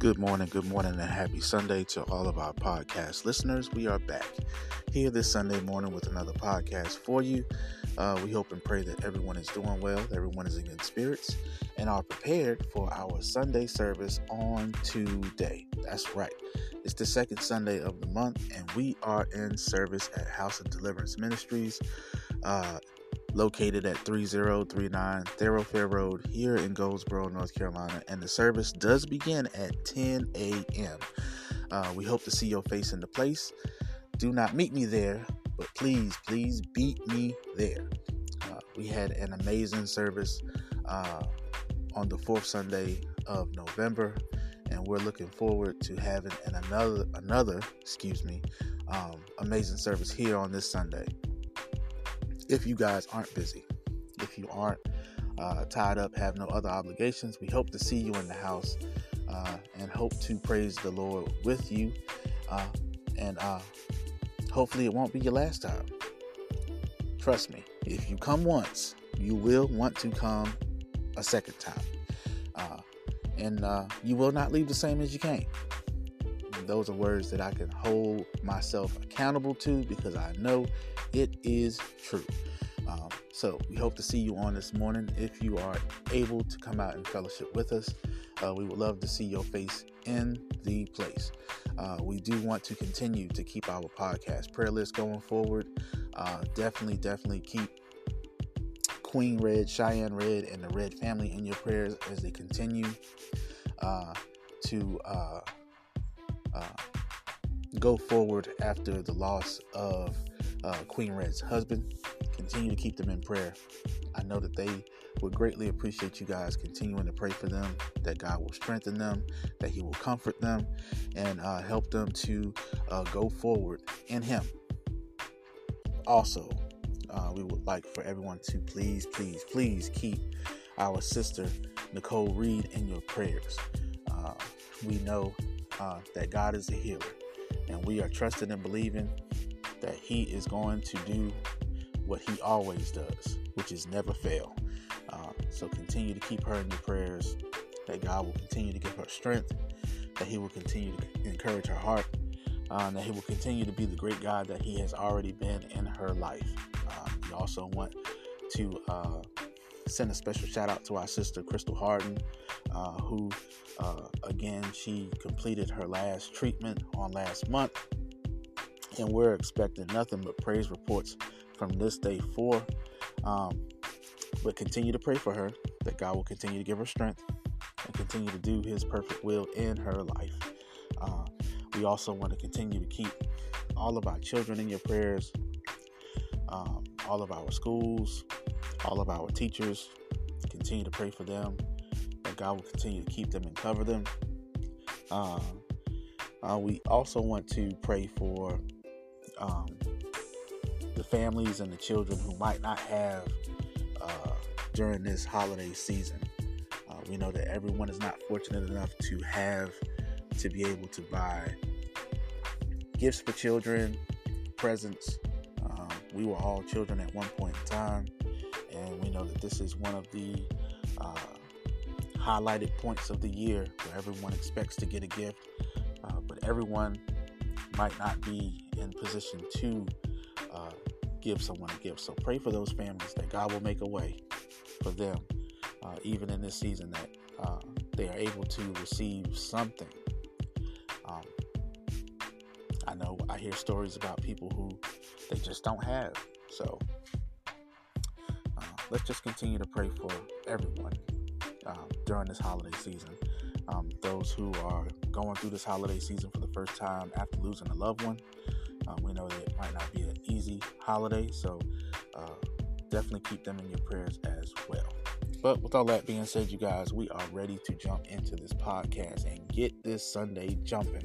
Good morning, good morning, and happy Sunday to all of our podcast listeners. We are back here this Sunday morning with another podcast for you. Uh, we hope and pray that everyone is doing well, everyone is in good spirits, and are prepared for our Sunday service on today. That's right. It's the second Sunday of the month, and we are in service at House of Deliverance Ministries. Uh, located at 3039 Thoroughfare Road here in Goldsboro, North Carolina. And the service does begin at 10 a.m. Uh, we hope to see your face in the place. Do not meet me there, but please, please beat me there. Uh, we had an amazing service uh, on the fourth Sunday of November, and we're looking forward to having an another another, excuse me, um, amazing service here on this Sunday if you guys aren't busy. If you aren't uh, tied up, have no other obligations, we hope to see you in the house uh, and hope to praise the Lord with you. Uh, and uh, hopefully, it won't be your last time. Trust me, if you come once, you will want to come a second time. Uh, and uh, you will not leave the same as you came. And those are words that I can hold myself accountable to because I know it is true. Um, so we hope to see you on this morning. If you are able to come out and fellowship with us, uh, we would love to see your face in the place. Uh, we do want to continue to keep our podcast prayer list going forward. Uh, definitely, definitely keep Queen Red, Cheyenne Red, and the Red family in your prayers as they continue uh, to uh, go forward after the loss of uh, Queen Red's husband. Continue to keep them in prayer. I know that they would greatly appreciate you guys continuing to pray for them, that God will strengthen them, that He will comfort them, and uh, help them to uh, go forward in Him. Also, uh, we would like for everyone to please, please, please keep our sister Nicole Reed in your prayers. Uh, we know that God is a healer, and we are trusting and believing that He is going to do what He always does, which is never fail. Uh, so continue to keep her in your prayers, that God will continue to give her strength, that He will continue to encourage her heart, uh, that He will continue to be the great God that He has already been in her life. Uh, we also want to uh, send a special shout out to our sister Crystal Harden, uh, who uh, again she completed her last treatment on last month and we're expecting nothing but praise reports from this day forth. Um, but continue to pray for her that God will continue to give her strength and continue to do His perfect will in her life. Uh, we also want to continue to keep all of our children in your prayers, um, all of our schools, all of our teachers. Continue to pray for them that God will continue to keep them and cover them. Uh, uh, we also want to pray for um, the families and the children who might not have uh, during this holiday season. Uh, we know that everyone is not fortunate enough to have to be able to buy gifts for children, presents. Um, we were all children at one point in time, know that this is one of the uh, highlighted points of the year where everyone expects to get a gift, uh, but everyone might not be in position to uh, give someone a gift. So pray for those families that God will make a way for them, uh, even in this season, that uh, they are able to receive something. Um, I know I hear stories about people who they just don't have. So let's just continue to pray for everyone um, during this holiday season. Um, those who are going through this holiday season for the first time after losing a loved one. Um, we know that it might not be an easy holiday, so uh, definitely keep them in your prayers as well. But with all that being said, you guys, we are ready to jump into this podcast and get this Sunday jumping.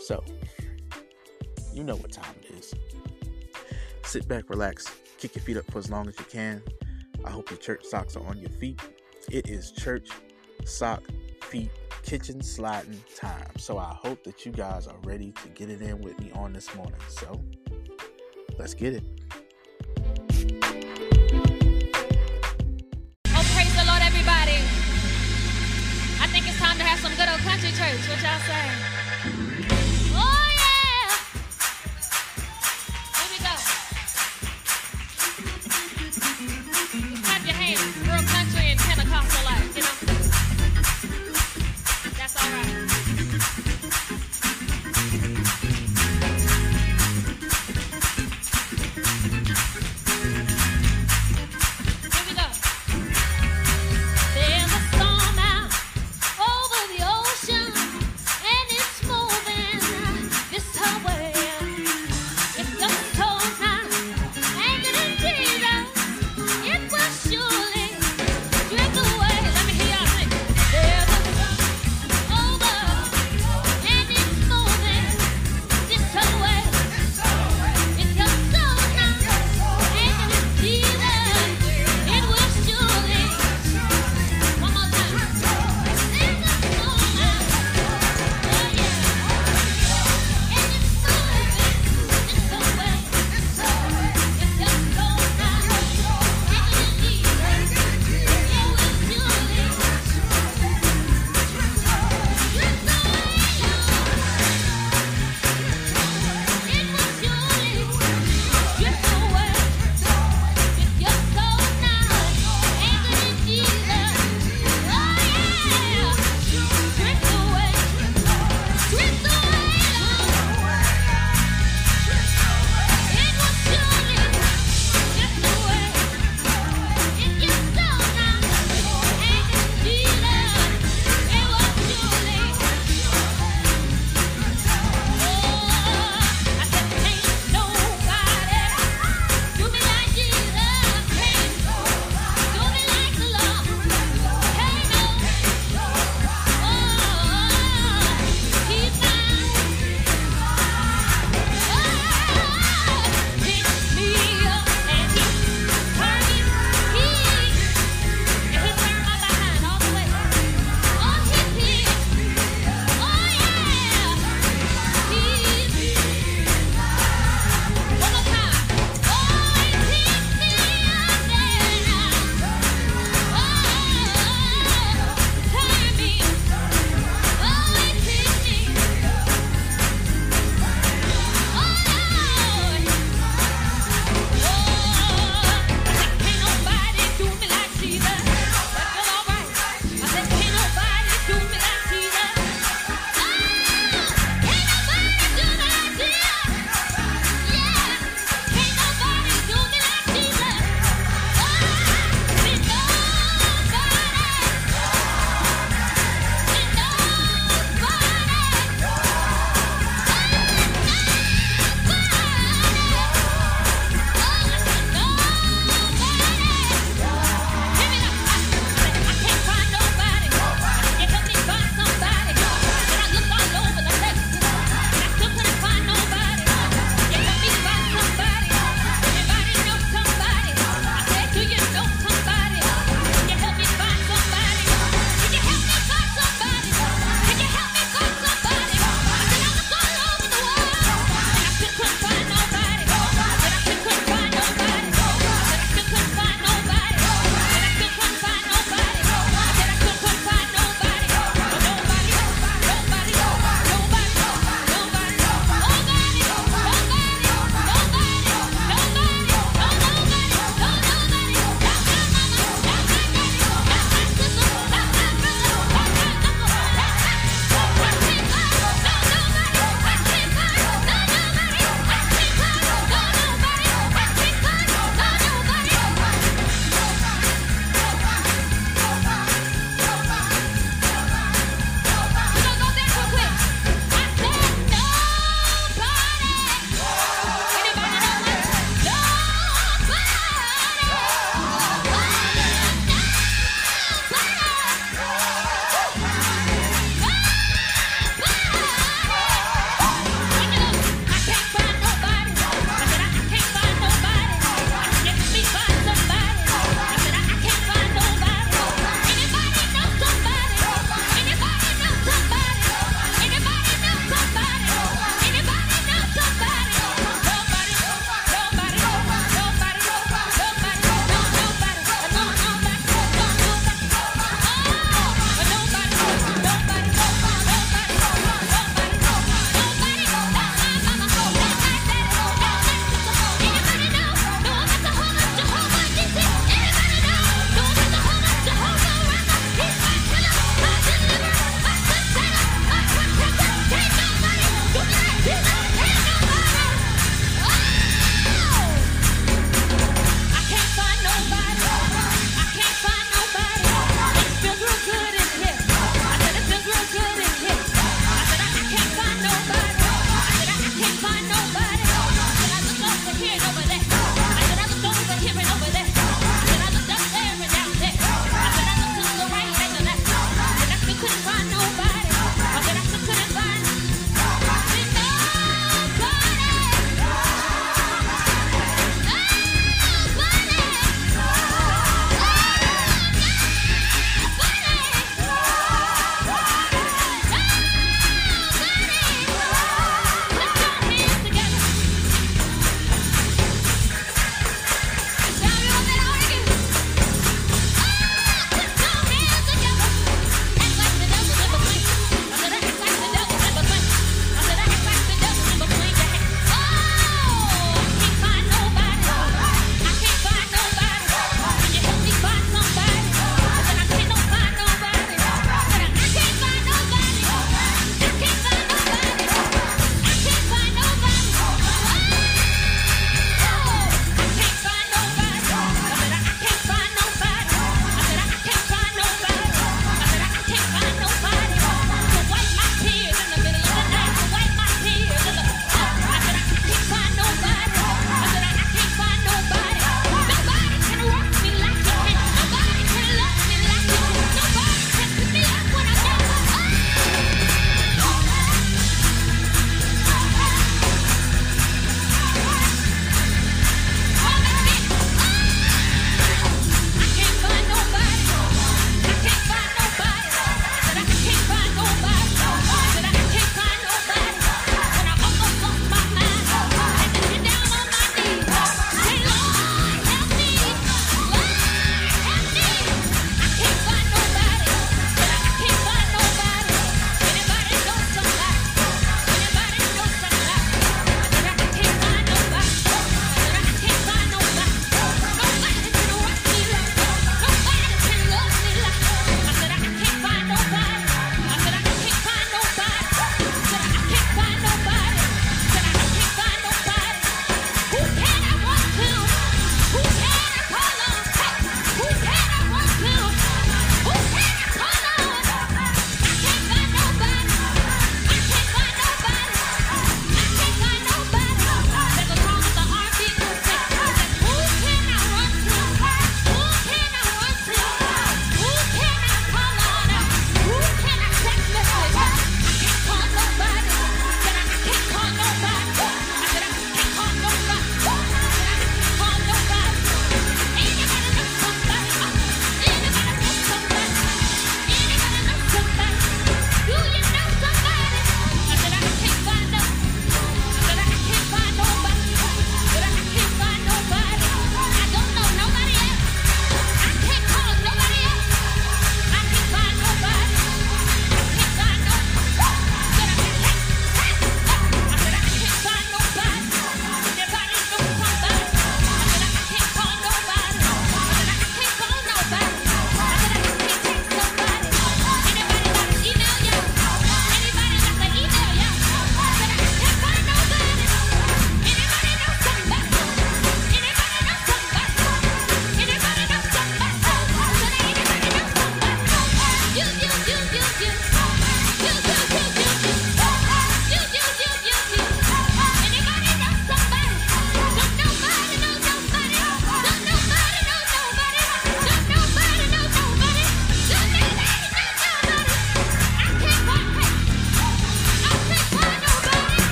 So, you know what time it is. Sit back, relax, kick your feet up for as long as you can. I hope your church socks are on your feet. It is church sock feet kitchen sliding time. So I hope that you guys are ready to get it in with me on this morning. So let's get it. Oh, praise the Lord, everybody. I think it's time to have some good old country church. What y'all We're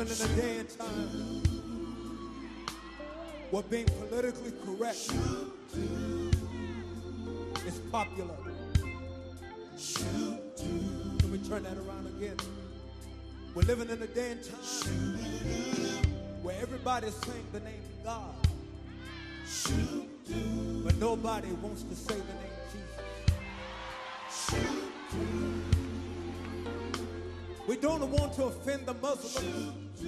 living in a day and time where being politically correct is popular. Let me turn that around again. We're living in a day and time where everybody's saying the name of God, but nobody wants to say the name Jesus. We don't want to offend the Muslims.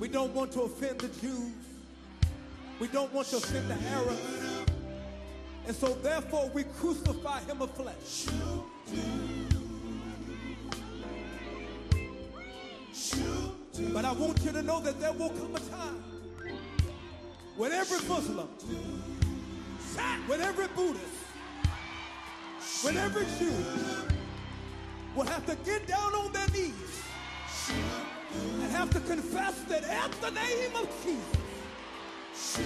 We don't want to offend the Jews. We don't want to offend the Arabs. And so therefore we crucify him of flesh. But I want you to know that there will come a time when every Muslim, when every Buddhist, when every Jew will have to get down on their knees and have to confess that at the name of Jesus,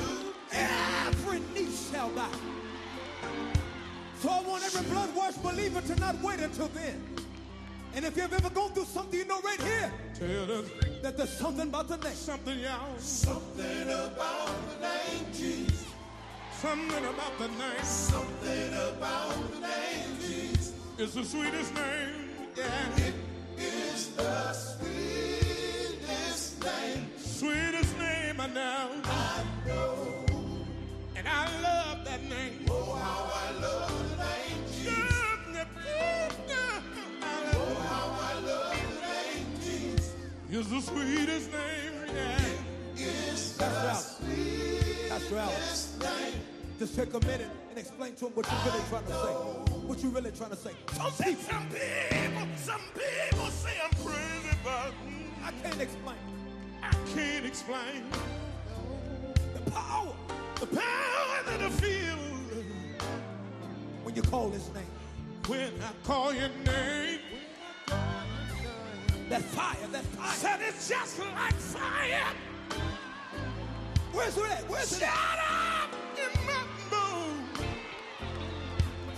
every knee shall bow. So I want every blood-washed believer to not wait until then. And if you've ever gone through something, you know right here Tell us that there's something about the name. something, y'all. Something about the name Jesus. Something about the name. Something about the name Jesus. It's the sweetest name. It's the sweetest name Sweetest I know. And I love that name. Oh, how I love the name Jesus. Oh, how I love the name Jesus. It's the sweetest name. Yeah. It's That's the. That's sweetest name. Just take a minute and explain to him what you're really trying to say. What you're really trying to say. Some people, some people, some people say I'm crazy, but I can't explain I can't explain the power the power that I feel when you call his name. when I call your name. That fire, that fire. Said it's just like fire. Where's it at? Where's it Shut up in my bones.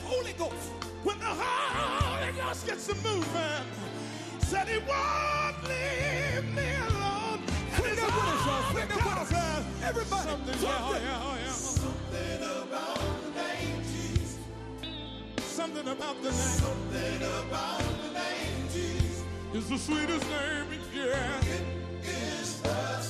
Holy Ghost. When the Holy Ghost gets to moving, said he won't leave me alone. And Sing it's that with us, y'all. all Sing with because us. of Everybody. Something, something. yeah, oh, yeah, oh, yeah. Something about the name Jesus. Something about the name Something about the name Jesus. is the sweetest name, yeah. It's the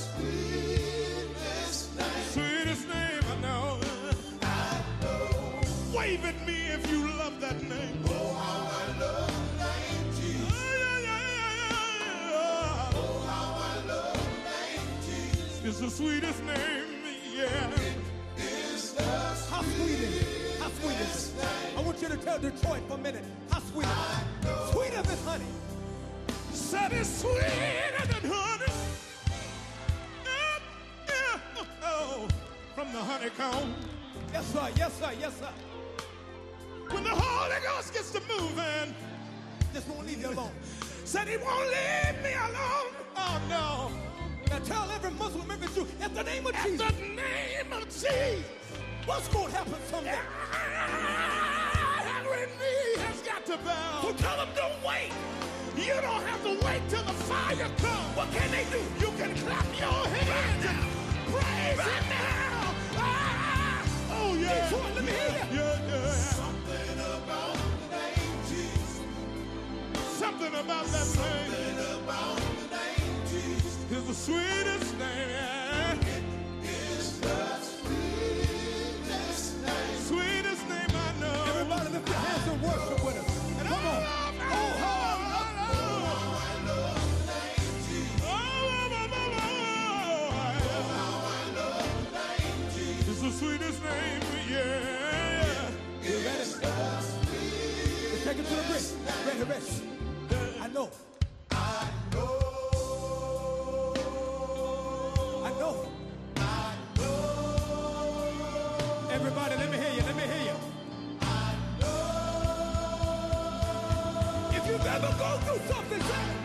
Wave at me if you love that name. Oh, how I love name Jesus. Oh, yeah, yeah, yeah, yeah. Oh, how I love name Jesus. It's the sweetest name, yeah. Sweet is it? How sweet it? I want you to tell Detroit for a minute. How sweet it? Sweeter than honey. Said it's sweeter than honey. Yeah, yeah, oh, from the honeycomb. Yes, sir. Yes, sir. Yes, sir. When the Holy Ghost gets to moving, Just won't leave you alone. said he won't leave me alone. Oh no. Now tell every Muslim, every Jew, at the name of At Jesus, the name of Jesus. what's going to happen someday? Every knee has got to bow. So tell them don't wait. You don't have to wait till the fire comes. What can they do? You can clap your hands and praise Him now. Ah! Oh yeah. Detroit, let me hear you. yeah, yeah. Something about that name Something about the name Jesus. is the sweetest name. Yeah. It's the sweetest name. Sweetest name I know. Everybody lift your hands and worship with us. And Come on. Love- Oh, how I love- How I love the name. Oh, oh, oh, oh, oh know. I know. I know. I know. Everybody, let me hear you. Let me hear you. I know. If you ever go through something, say,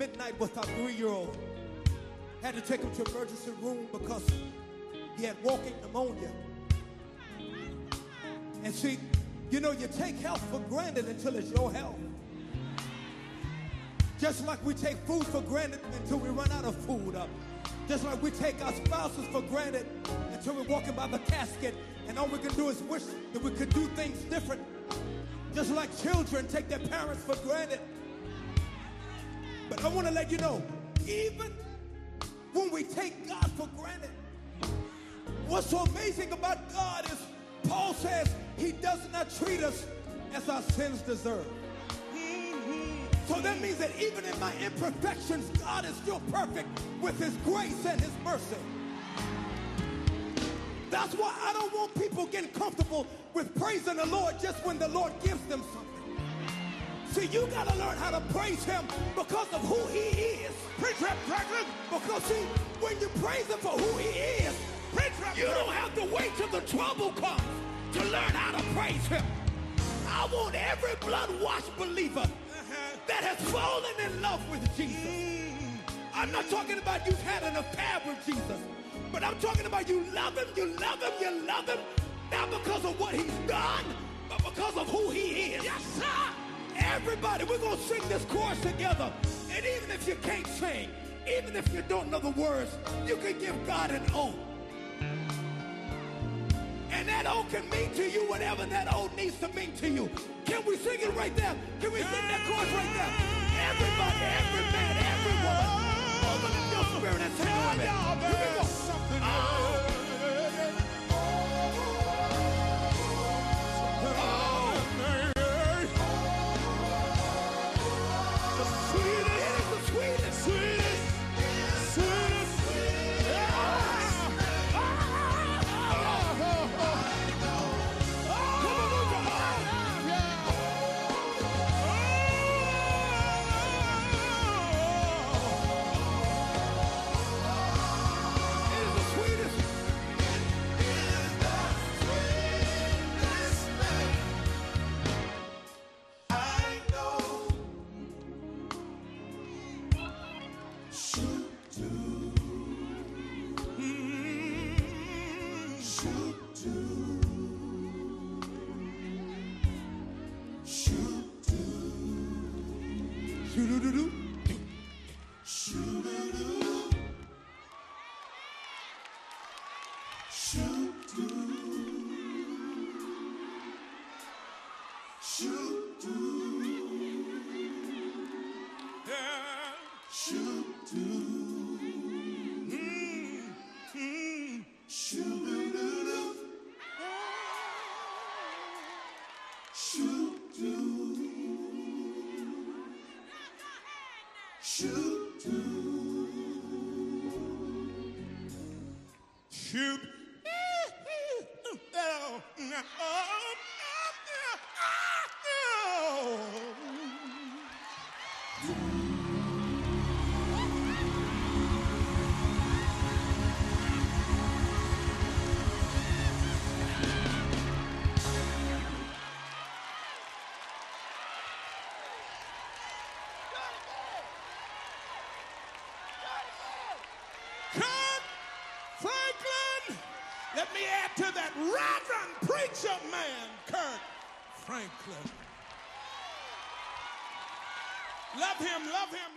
midnight with our three-year-old. Had to take him to emergency room because he had walking pneumonia. And see, you know, you take health for granted until it's your health. Just like we take food for granted until we run out of food. Just like we take our spouses for granted until we're walking by the casket and all we can do is wish that we could do things different. Just like children take their parents for granted. But I want to let you know, even when we take God for granted, what's so amazing about God is Paul says he does not treat us as our sins deserve. So that means that even in my imperfections, God is still perfect with his grace and his mercy. That's why I don't want people getting comfortable with praising the Lord just when the Lord gives them something. See, you got to learn how to praise him because of who he is. Preach rap, Franklin. Because see, when you praise him for who he is, preach rap, you don't have to wait till the trouble comes to learn how to praise him. I want every blood-washed believer uh-huh. that has fallen in love with Jesus. Mm. I'm not talking about you've had an affair with Jesus, but I'm talking about you love him, you love him, you love him, not because of what he's done, but because of who he is. Yes, sir. Everybody, we're going to sing this chorus together. And even if you can't sing, even if you don't know the words, you can give God an oath. And that oath can mean to you whatever that oath needs to mean to you. Can we sing it right there? Can we sing that chorus right there? Everybody, every man, every woman, open up your spirit and sing it. Here we go. Shoot. Oh, Let me add to that Reverend Preacher Man, Kirk Franklin. Love him, love him,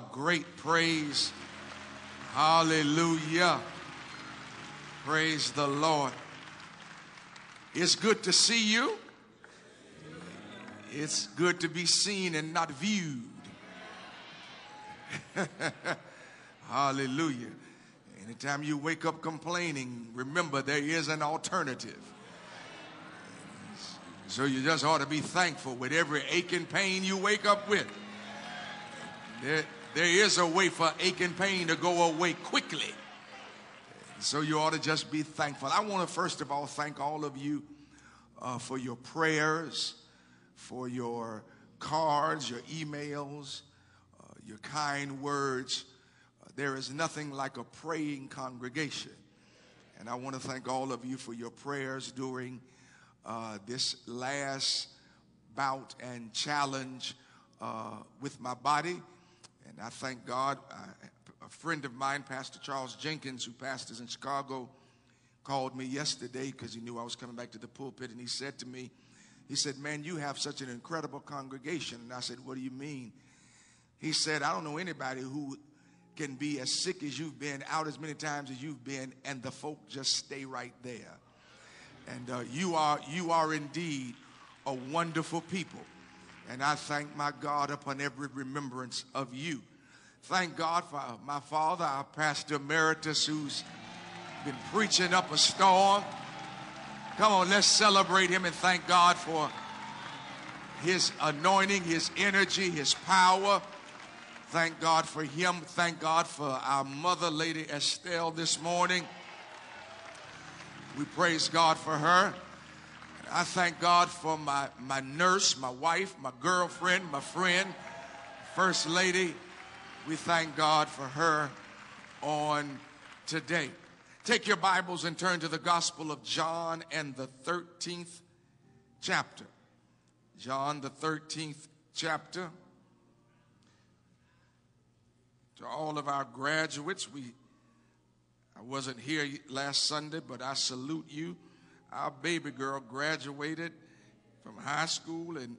great praise. Hallelujah. Praise the Lord. It's good to see you. It's good to be seen and not viewed. Hallelujah. Anytime you wake up complaining, remember there is an alternative. So you just ought to be thankful with every ache and pain you wake up with. There, there is a way for ache and pain to go away quickly. So you ought to just be thankful. I want to first of all thank all of you uh, for your prayers, for your cards, your emails, uh, your kind words. Uh, there is nothing like a praying congregation. And I want to thank all of you for your prayers during uh, this last bout and challenge uh, with my body. And I thank God. Uh, a friend of mine, Pastor Charles Jenkins, who pastors in Chicago, called me yesterday because he knew I was coming back to the pulpit. And he said to me, he said, Man, you have such an incredible congregation. And I said, What do you mean? He said, I don't know anybody who can be as sick as you've been, out as many times as you've been, and the folk just stay right there. And uh, you are you are indeed a wonderful people. And I thank my God upon every remembrance of you. Thank God for my father, our pastor emeritus, who's been preaching up a storm. Come on, let's celebrate him and thank God for his anointing, his energy, his power. Thank God for him. Thank God for our mother, Lady Estelle, this morning. We praise God for her. I thank God for my, my nurse, my wife, my girlfriend, my friend, First Lady. We thank God for her on today. Take your Bibles and turn to the Gospel of John and the 13th chapter. John, the 13th chapter. To all of our graduates, we I wasn't here last Sunday, but I salute you. Our baby girl graduated from high school, and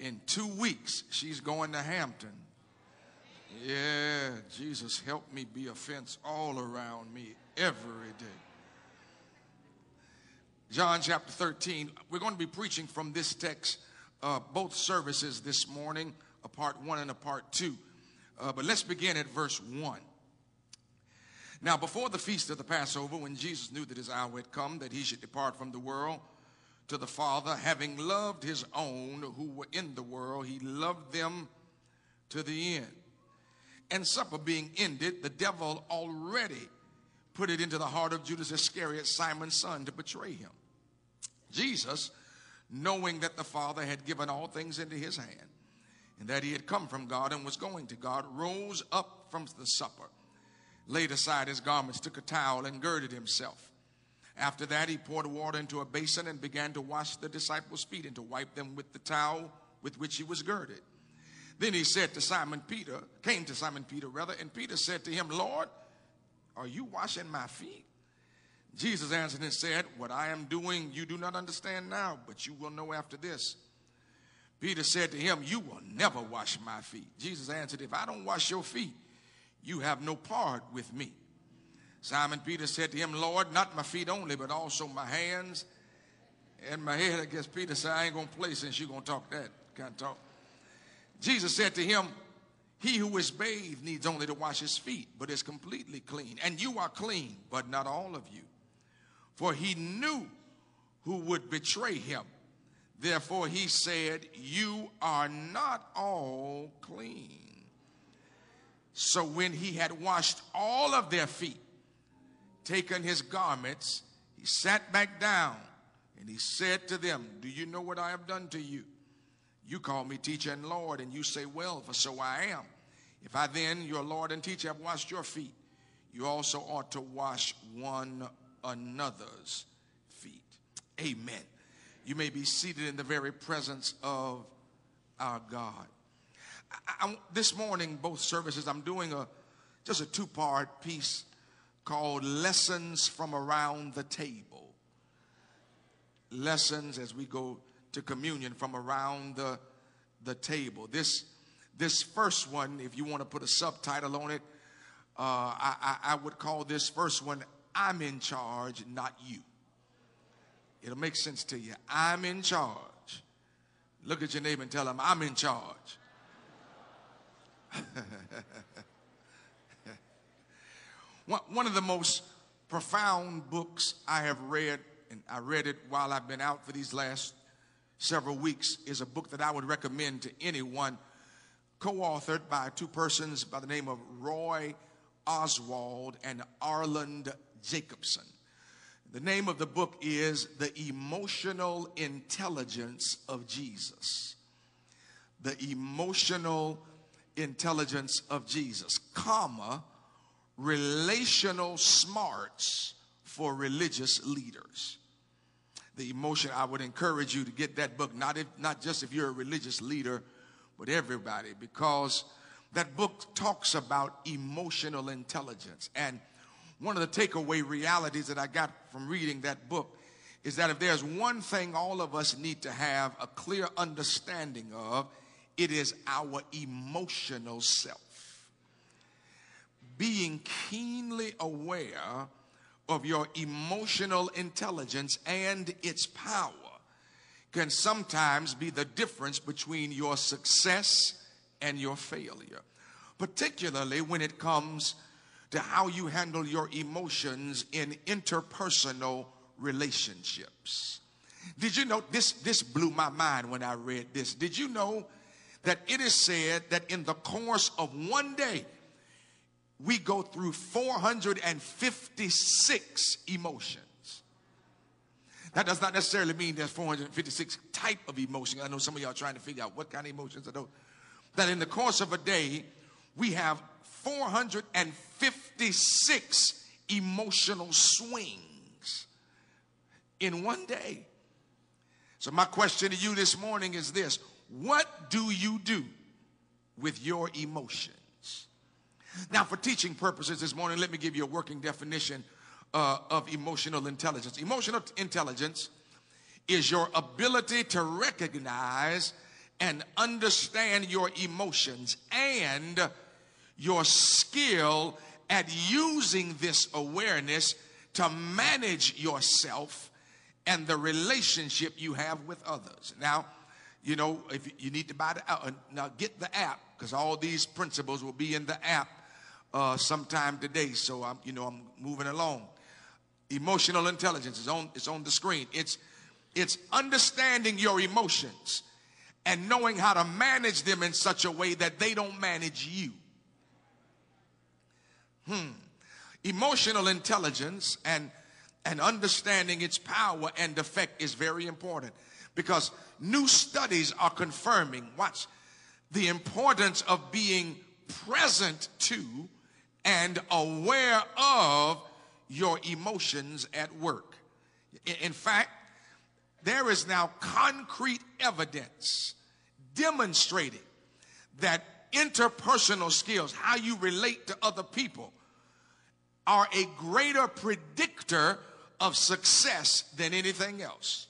in two weeks, she's going to Hampton. Yeah, Jesus, help me be a fence all around me every day. John chapter 13, we're going to be preaching from this text, uh, both services this morning, a part one and a part two. Uh, but let's begin at verse one. Now, before the feast of the Passover, when Jesus knew that his hour had come, that he should depart from the world to the Father, having loved his own who were in the world, he loved them to the end. And supper being ended, the devil already put it into the heart of Judas Iscariot, Simon's son, to betray him. Jesus, knowing that the Father had given all things into his hand, and that he had come from God and was going to God, rose up from the supper laid aside his garments, took a towel, and girded himself. After that, he poured water into a basin and began to wash the disciples' feet and to wipe them with the towel with which he was girded. Then he said to Simon Peter, came to Simon Peter rather, and Peter said to him, Lord, are you washing my feet? Jesus answered and said, What I am doing you do not understand now, but you will know after this. Peter said to him, You will never wash my feet. Jesus answered, If I don't wash your feet, you have no part with me. Simon Peter said to him, Lord, not my feet only, but also my hands and my head. I guess Peter said, I ain't going to play since you're going to talk that kind of talk. Jesus said to him, He who is bathed needs only to wash his feet, but is completely clean. And you are clean, but not all of you. For he knew who would betray him. Therefore he said, You are not all clean. So when he had washed all of their feet, taken his garments, he sat back down and he said to them, Do you know what I have done to you? You call me teacher and Lord, and you say, Well, for so I am. If I then, your Lord and teacher, have washed your feet, you also ought to wash one another's feet. Amen. You may be seated in the very presence of our God. I, I, this morning, both services, I'm doing a just a two part piece called Lessons from Around the Table. Lessons as we go to communion from around the, the table. This, this first one, if you want to put a subtitle on it, uh, I, I, I would call this first one, I'm in charge, not you. It'll make sense to you. I'm in charge. Look at your neighbor and tell him, I'm in charge. One of the most profound books I have read, and I read it while I've been out for these last several weeks, is a book that I would recommend to anyone, co authored by two persons by the name of Roy Oswald and Arland Jacobson. The name of the book is The Emotional Intelligence of Jesus. The Emotional Intelligence of Jesus, comma, relational smarts for religious leaders. The emotion, I would encourage you to get that book, not, if, not just if you're a religious leader, but everybody, because that book talks about emotional intelligence. And one of the takeaway realities that I got from reading that book is that if there's one thing all of us need to have a clear understanding of, it is our emotional self being keenly aware of your emotional intelligence and its power can sometimes be the difference between your success and your failure, particularly when it comes to how you handle your emotions in interpersonal relationships. Did you know this this blew my mind when I read this. Did you know that it is said that in the course of one day we go through 456 emotions. That does not necessarily mean there's 456 type of emotion. I know some of y'all trying to figure out what kind of emotions are those. That in the course of a day, we have 456 emotional swings in one day. So my question to you this morning is this. What do you do with your emotions? Now, for teaching purposes this morning, let me give you a working definition uh, of emotional intelligence. Emotional intelligence is your ability to recognize and understand your emotions and your skill at using this awareness to manage yourself and the relationship you have with others. Now, you know, if you need to buy the uh, now get the app because all these principles will be in the app uh, sometime today. So I'm, you know, I'm moving along. Emotional intelligence is on, it's on the screen. It's, it's understanding your emotions and knowing how to manage them in such a way that they don't manage you. Hmm. Emotional intelligence and, and understanding its power and effect is very important because new studies are confirming, watch, the importance of being present to and aware of your emotions at work. In fact, there is now concrete evidence demonstrating that interpersonal skills, how you relate to other people, are a greater predictor of success than anything else.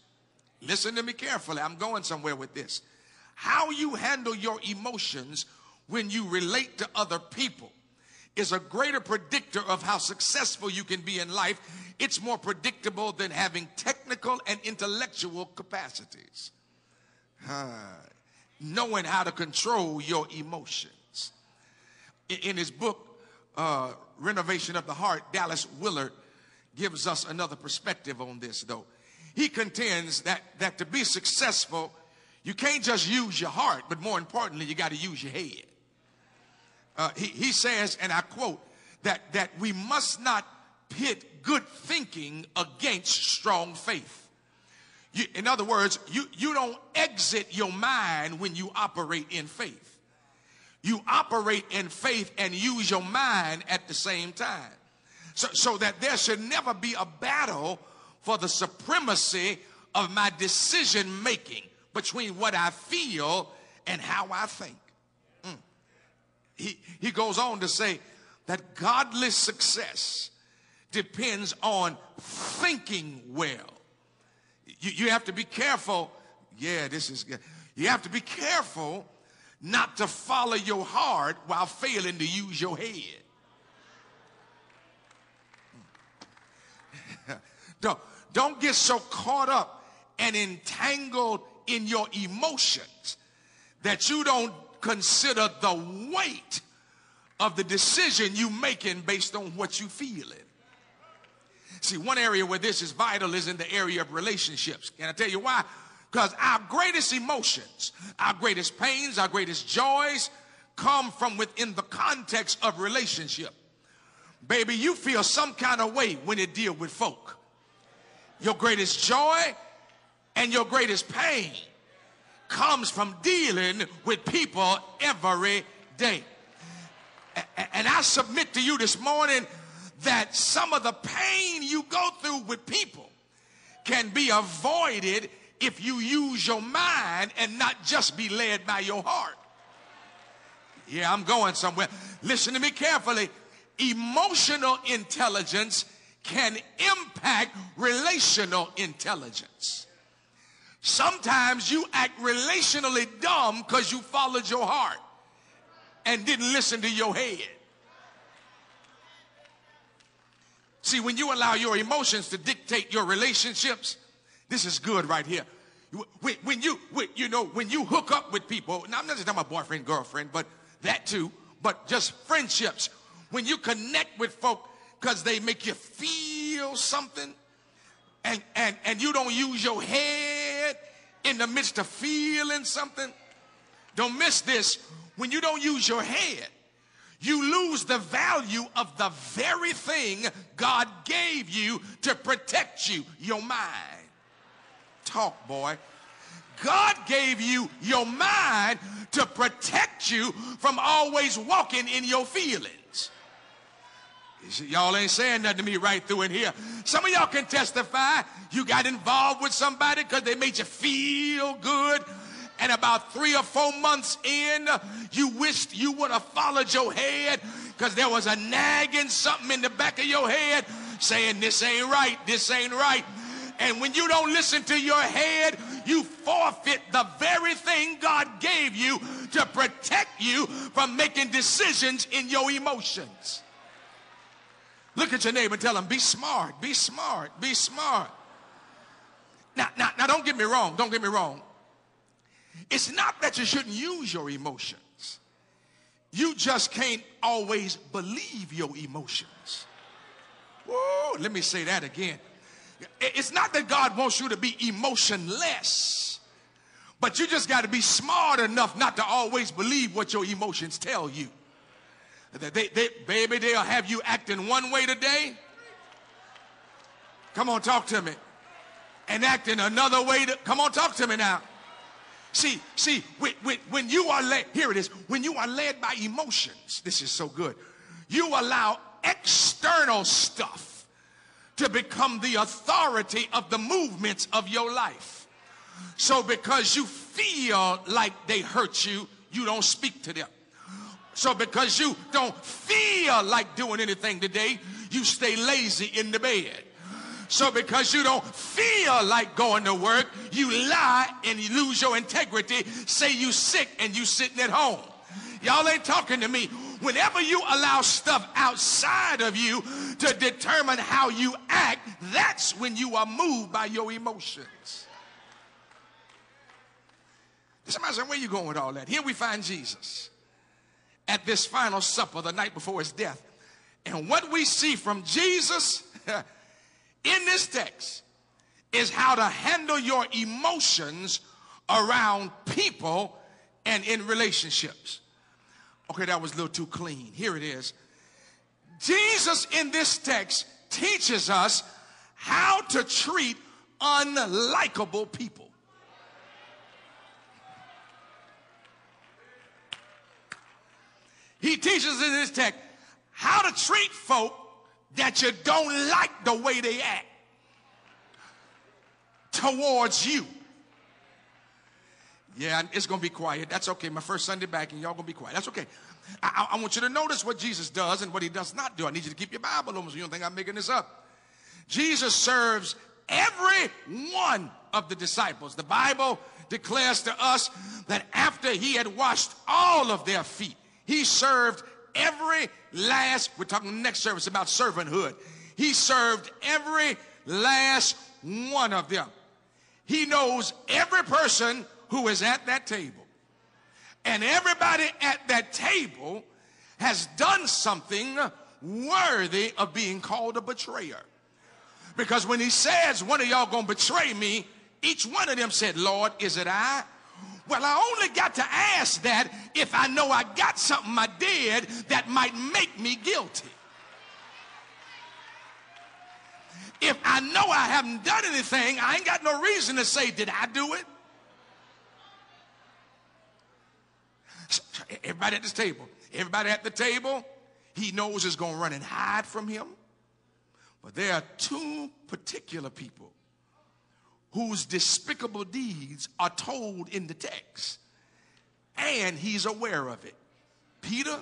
Listen to me carefully. I'm going somewhere with this. How you handle your emotions when you relate to other people is a greater predictor of how successful you can be in life. It's more predictable than having technical and intellectual capacities. Knowing how to control your emotions. In, in his book, uh, Renovation of the Heart, Dallas Willard gives us another perspective on this, though. He contends that, that to be successful, you can't just use your heart, but more importantly, you got to use your head. Uh, he, he says, and I quote, that, that we must not pit good thinking against strong faith. You, in other words, you, you don't exit your mind when you operate in faith. You operate in faith and use your mind at the same time. So, so that there should never be a battle for the supremacy of my decision making between what I feel and how I think. Mm. He, he goes on to say that godly success depends on thinking well. You, you have to be careful. Yeah, this is good. You have to be careful not to follow your heart while failing to use your head. Don't, don't get so caught up and entangled in your emotions that you don't consider the weight of the decision you making based on what you feeling. See, one area where this is vital is in the area of relationships. Can I tell you why? Because our greatest emotions, our greatest pains, our greatest joys come from within the context of relationship. Baby, you feel some kind of way when you deal with folk. Your greatest joy and your greatest pain comes from dealing with people every day. And I submit to you this morning that some of the pain you go through with people can be avoided if you use your mind and not just be led by your heart. Yeah, I'm going somewhere. Listen to me carefully. Emotional intelligence can impact relational intelligence. Sometimes you act relationally dumb because you followed your heart and didn't listen to your head. See, when you allow your emotions to dictate your relationships, this is good right here. When, you, you know, when you hook up with people, now I'm not just talking about boyfriend, girlfriend, but that too, but just friendships. When you connect with folk because they make you feel something, and, and, and you don't use your head in the midst of feeling something, don't miss this. When you don't use your head, you lose the value of the very thing God gave you to protect you, your mind. Talk, boy. God gave you your mind to protect you from always walking in your feelings. Y'all ain't saying nothing to me right through in here. Some of y'all can testify you got involved with somebody because they made you feel good and about three or four months in, you wished you would have followed your head because there was a nagging something in the back of your head saying, This ain't right, this ain't right. And when you don't listen to your head, you forfeit the very thing God gave you to protect you from making decisions in your emotions. Look at your neighbor and tell him, be smart, be smart, be smart. Now, now, now don't get me wrong, don't get me wrong. It's not that you shouldn't use your emotions. You just can't always believe your emotions. Whoa, let me say that again. It's not that God wants you to be emotionless, but you just got to be smart enough not to always believe what your emotions tell you. They, they, baby, they'll have you acting one way today. Come on, talk to me. And acting another way. To, come on, talk to me now. See, see, when, when, when you are led, here it is, when you are led by emotions, this is so good, you allow external stuff to become the authority of the movements of your life. So because you feel like they hurt you, you don't speak to them. So because you don't feel like doing anything today, you stay lazy in the bed. So because you don't feel like going to work, you lie and you lose your integrity, say you sick and you sitting at home. Y'all ain't talking to me. Whenever you allow stuff outside of you to determine how you act, that's when you are moved by your emotions. Somebody said, where you going with all that? Here we find Jesus at this final supper the night before his death. And what we see from Jesus in this text is how to handle your emotions around people and in relationships. Okay, that was a little too clean. Here it is. Jesus in this text teaches us how to treat unlikable people. He teaches in this text how to treat folk that you don't like the way they act towards you. Yeah, it's going to be quiet. That's okay. My first Sunday back, and y'all going to be quiet. That's okay. I, I, want you to notice what Jesus does and what he does not do. I need you to keep your Bible open so you don't think I'm making this up. Jesus serves every one of the disciples. The Bible declares to us that after he had washed all of their feet, he served every last, we're talking next service about servanthood. He served every last one of them. He knows every person who is at that table. And everybody at that table has done something worthy of being called a betrayer. Because when he says, one of y'all gonna betray me, each one of them said, Lord, is it I? Well, I only got to ask that if I know I got something I did that might make me guilty. If I know I haven't done anything, I ain't got no reason to say, Did I do it? Everybody at this table, everybody at the table, he knows is going to run and hide from him. But there are two particular people whose despicable deeds are told in the text, and he's aware of it Peter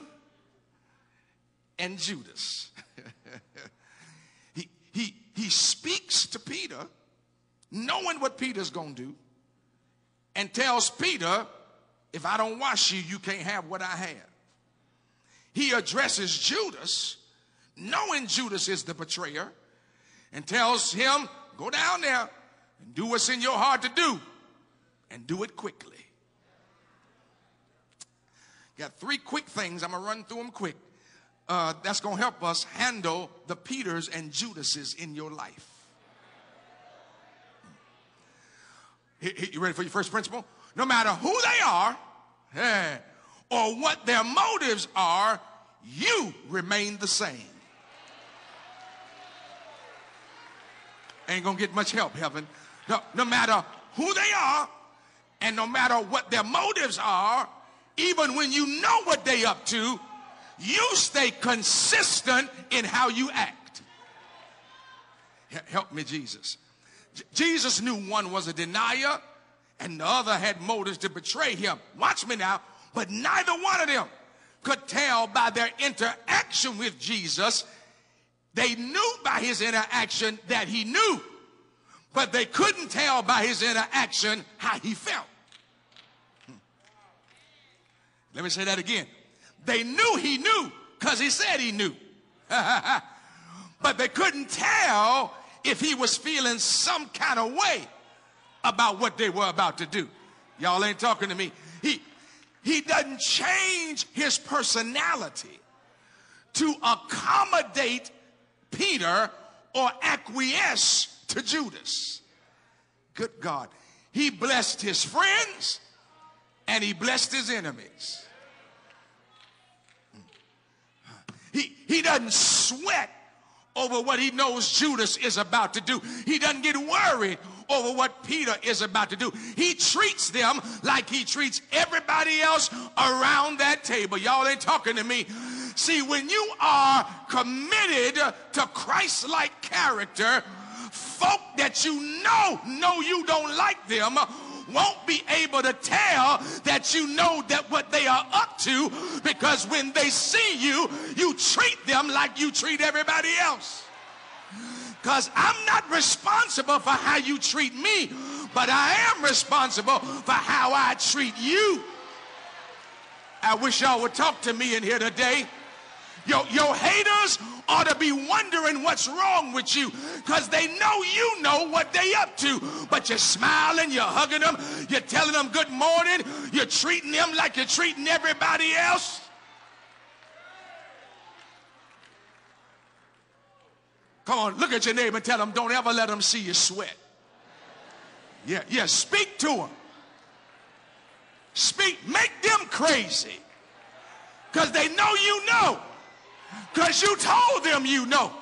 and Judas. he, he, he speaks to Peter, knowing what Peter's going to do, and tells Peter, If I don't wash you, you can't have what I have. He addresses Judas, knowing Judas is the betrayer, and tells him, Go down there and do what's in your heart to do and do it quickly. Got three quick things. I'm going to run through them quick. Uh, that's going to help us handle the Peters and Judases in your life. You ready for your first principle? No matter who they are eh, or what their motives are, you remain the same. Ain't gonna get much help, heaven. No, no matter who they are and no matter what their motives are, even when you know what they up to, you stay consistent in how you act. Help me, Jesus. J- Jesus knew one was a denier and the other had motives to betray him. Watch me now. But neither one of them could tell by their interaction with Jesus. They knew by his interaction that he knew but they couldn't tell by his interaction how he felt. Hmm. Let me say that again. They knew he knew because he said he knew. but they couldn't tell if he was feeling some kind of way about what they were about to do. Y'all ain't talking to me. He, he doesn't change his personality to accommodate Peter or acquiesce to Judas. Good God. He blessed his friends and he blessed his enemies. He, he doesn't sweat over what he knows Judas is about to do. He doesn't get worried over what Peter is about to do. He treats them like he treats everybody else around that table. Y'all ain't talking to me. See, when you are committed to Christ like character, folk that you know know you don't like them won't be able to tell that you know that what they are up to because when they see you, you treat them like you treat everybody else. Because I'm not responsible for how you treat me, but I am responsible for how I treat you. I wish y'all would talk to me in here today. Your, your haters ought to be wondering what's wrong with you because they know you know what they up to. But you're smiling, you're hugging them, you're telling them good morning, you're treating them like you're treating everybody else. Come on, look at your neighbor and tell them, don't ever let them see you sweat. Yeah, yeah, speak to them. Speak, make them crazy. Because they know you know. Because you told them you know.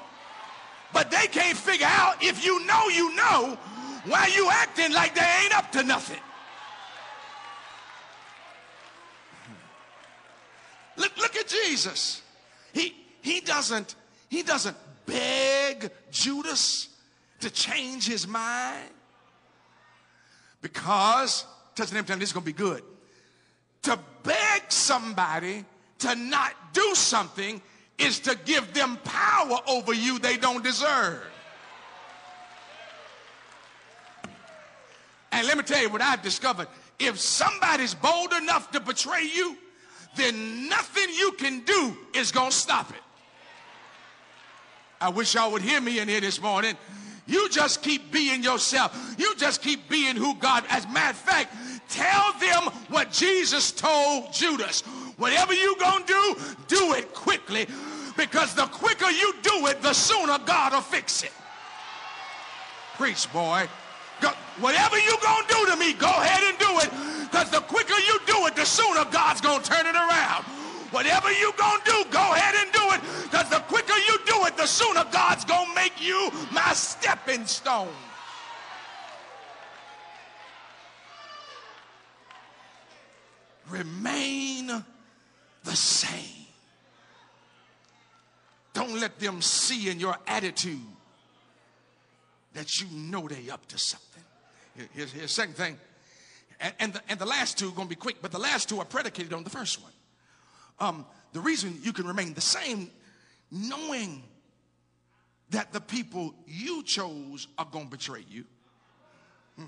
But they can't figure out if you know you know why you acting like they ain't up to nothing. Hmm. Look, look at Jesus. He, he doesn't, he doesn't beg Judas to change his mind because, touching him, telling this is going to be good. To beg somebody to not do something is to give them power over you they don't deserve. And let me tell you what I've discovered. If somebody's bold enough to betray you, then nothing you can do is going to stop it. I wish y'all would hear me in here this morning. You just keep being yourself. You just keep being who God, as a matter of fact, tell them what Jesus told Judas. Whatever you gonna do, do it quickly because the quicker you do it, the sooner God will fix it. Preach, boy. Go, whatever you gonna do to me, go ahead and do it because the quicker you do it, the sooner God's gonna turn it around. Whatever you gonna do, go ahead and do it because the quicker you do it, the sooner God's gonna make you my stepping stone. Remain the same. Don't let them see in your attitude that you know they up to something. Here's, the second thing. And, and, the, and the last two to be quick, but the last two are predicated on the first one. Um, the reason you can remain the same, knowing that the people you chose are going to betray you. Hmm.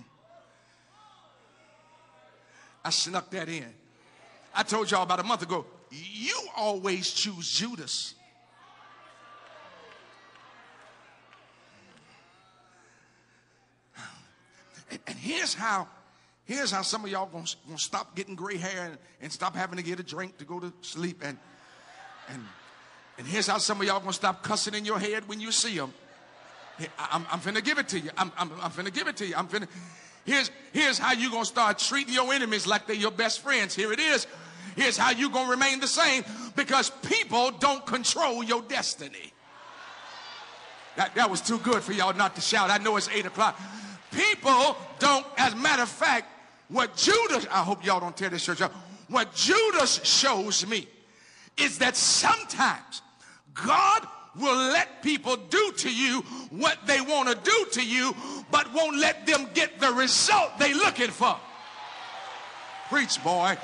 I snuck that in. I told y'all about a month ago, you always choose Judas. And here's how, here's how some of y'all gonna, gonna stop getting gray hair and, and stop having to get a drink to go to sleep. And, and, and here's how some of y'all gonna stop cussing in your head when you see them. I'm, I'm finna give it to you. I'm, I'm, I'm finna give it to you. I'm finna. Here's, here's how you gonna start treating your enemies like they're your best friends. Here it is. Here's how you gonna remain the same because people don't control your destiny. That, that was too good for y'all not to shout. I know it's eight o'clock. People don't, as a matter of fact, what Judas, I hope y'all don't tear this church up. What Judas shows me is that sometimes God will let people do to you what they want to do to you, but won't let them get the result they looking for. Preach, boy.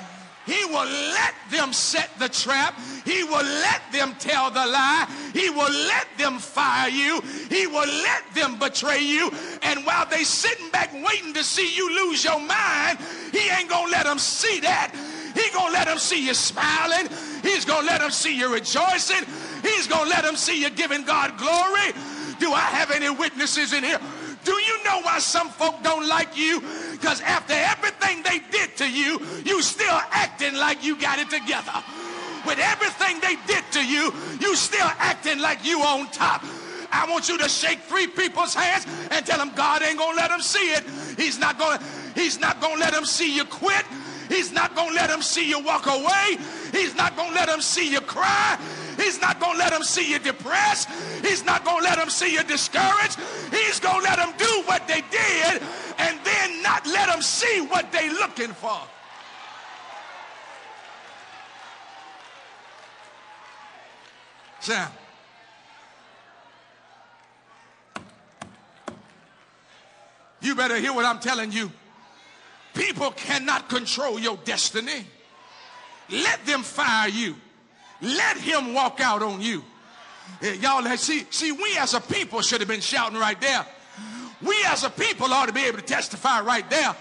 He will let them set the trap. He will let them tell the lie. He will let them fire you. He will let them betray you. And while they sitting back waiting to see you lose your mind, he ain't gonna let them see that. He gonna let them see you smiling. He's gonna let them see you rejoicing. He's gonna let them see you giving God glory. Do I have any witnesses in here? Do you know why some folk don't like you? Because after everything they did to you, you still acting like you got it together. With everything they did to you, you still acting like you on top. I want you to shake three people's hands and tell them God ain't gonna let them see it. He's not gonna, he's not gonna let them see you quit. He's not gonna let them see you walk away. He's not gonna let them see you cry. He's not going to let them see you depressed. He's not going to let them see you discouraged. He's going to let them do what they did and then not let them see what they're looking for. Sam. You better hear what I'm telling you. people cannot control your destiny, let them fire you. Let him walk out on you. Eh, y'all, eh, see, see, we as a people should have been shouting right there. We as a people ought to be able to testify right there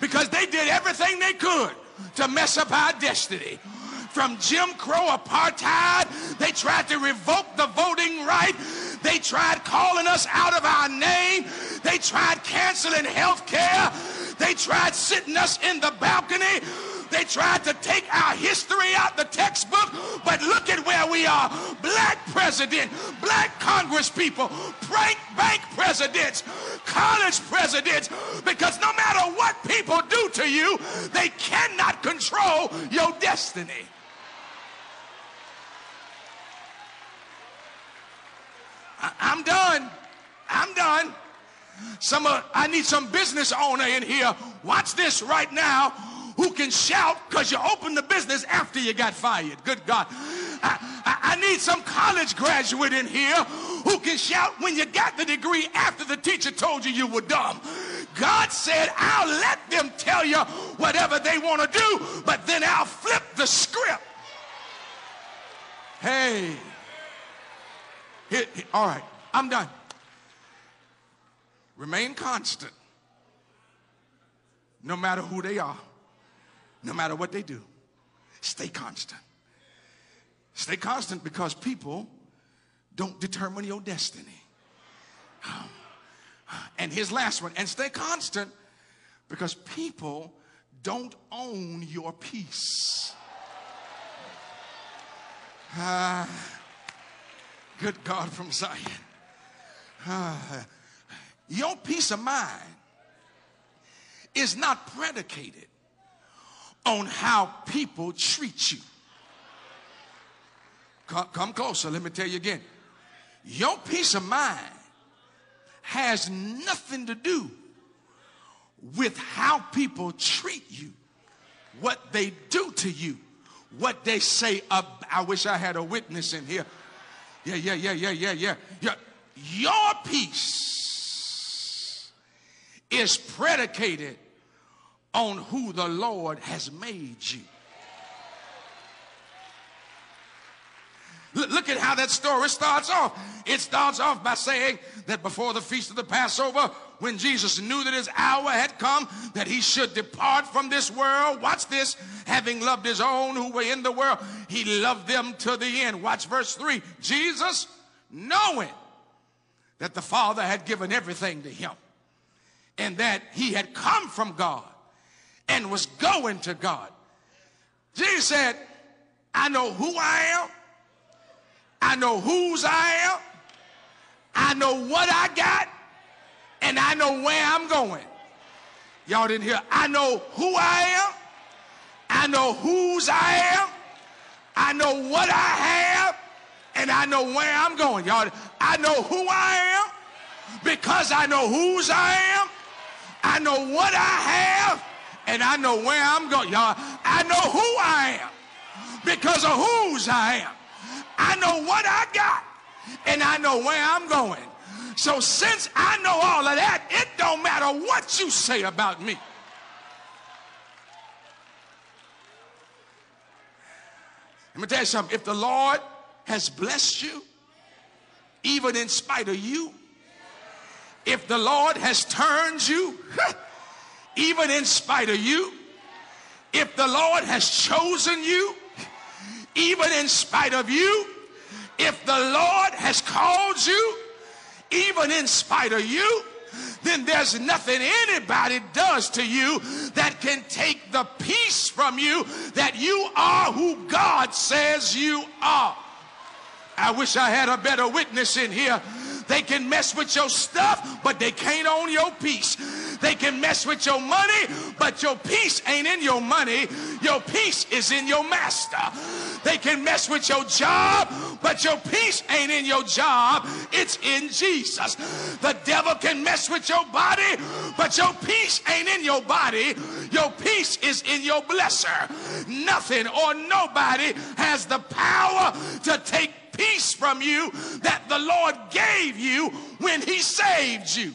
because they did everything they could to mess up our destiny. From Jim Crow apartheid, they tried to revoke the voting right. They tried calling us out of our name. They tried canceling health care. They tried sitting us in the balcony. They tried to take our history out the textbook, but look at where we are. Black president, black Congress people, bank, bank presidents, college presidents, because no matter what people do to you, they cannot control your destiny. I, I'm done. I'm done. Some uh, I need some business owner in here. Watch this right now who can shout because you opened the business after you got fired. Good God. I, I, I, need some college graduate in here who can shout when you got the degree after the teacher told you you were dumb. God said, I'll let them tell you whatever they want to do, but then I'll flip the script. Hey. All right, I'm done. Remain constant no matter who they are, no matter what they do. Stay constant. Stay constant because people don't determine your destiny. And his last one, and stay constant because people don't own your peace. Uh, good God from Zion. Uh, your peace of mind is not predicated on how people treat you. Come, come, closer, let me tell you again. Your peace of mind has nothing to do with how people treat you, what they do to you, what they say. Ab- I wish I had a witness in here. Yeah, yeah, yeah, yeah, yeah, yeah. yeah. Your peace is predicated on who the Lord has made you. Look at how that story starts off. It starts off by saying that before the feast of the Passover, when Jesus knew that his hour had come, that he should depart from this world. Watch this. Having loved his own who were in the world, he loved them to the end. Watch verse 3. Jesus, knowing that the Father had given everything to him and that he had come from God and was going to God. Jesus said, I know who I am. I know whose I am. I know what I got. And I know where I'm going. Y'all didn't hear. I know who I am. I know whose I am. I know what I have. And I know where I'm going. Y'all, I know who I am because I know whose I am. I know what I have and I know where I'm going. Y'all, I know who I am because of whose I am. I know what I got and I know where I'm going. So since I know all of that, it don't matter what you say about me. Let me tell you something. If the Lord has blessed you, even in spite of you, if the Lord has turned you, even in spite of you, if the Lord has chosen you, even in spite of you, if the Lord has called you, even in spite of you, then there's nothing anybody does to you that can take the peace from you that you are who God says you are. I wish I had a better witness in here. They can mess with your stuff, but they can't own your peace. They can mess with your money, but your peace ain't in your money. Your peace is in your master. They can mess with your job, but your peace ain't in your job. It's in Jesus. The devil can mess with your body, but your peace ain't in your body. Your peace is in your blesser. Nothing or nobody has the power to take peace from you that the Lord gave you when he saved you.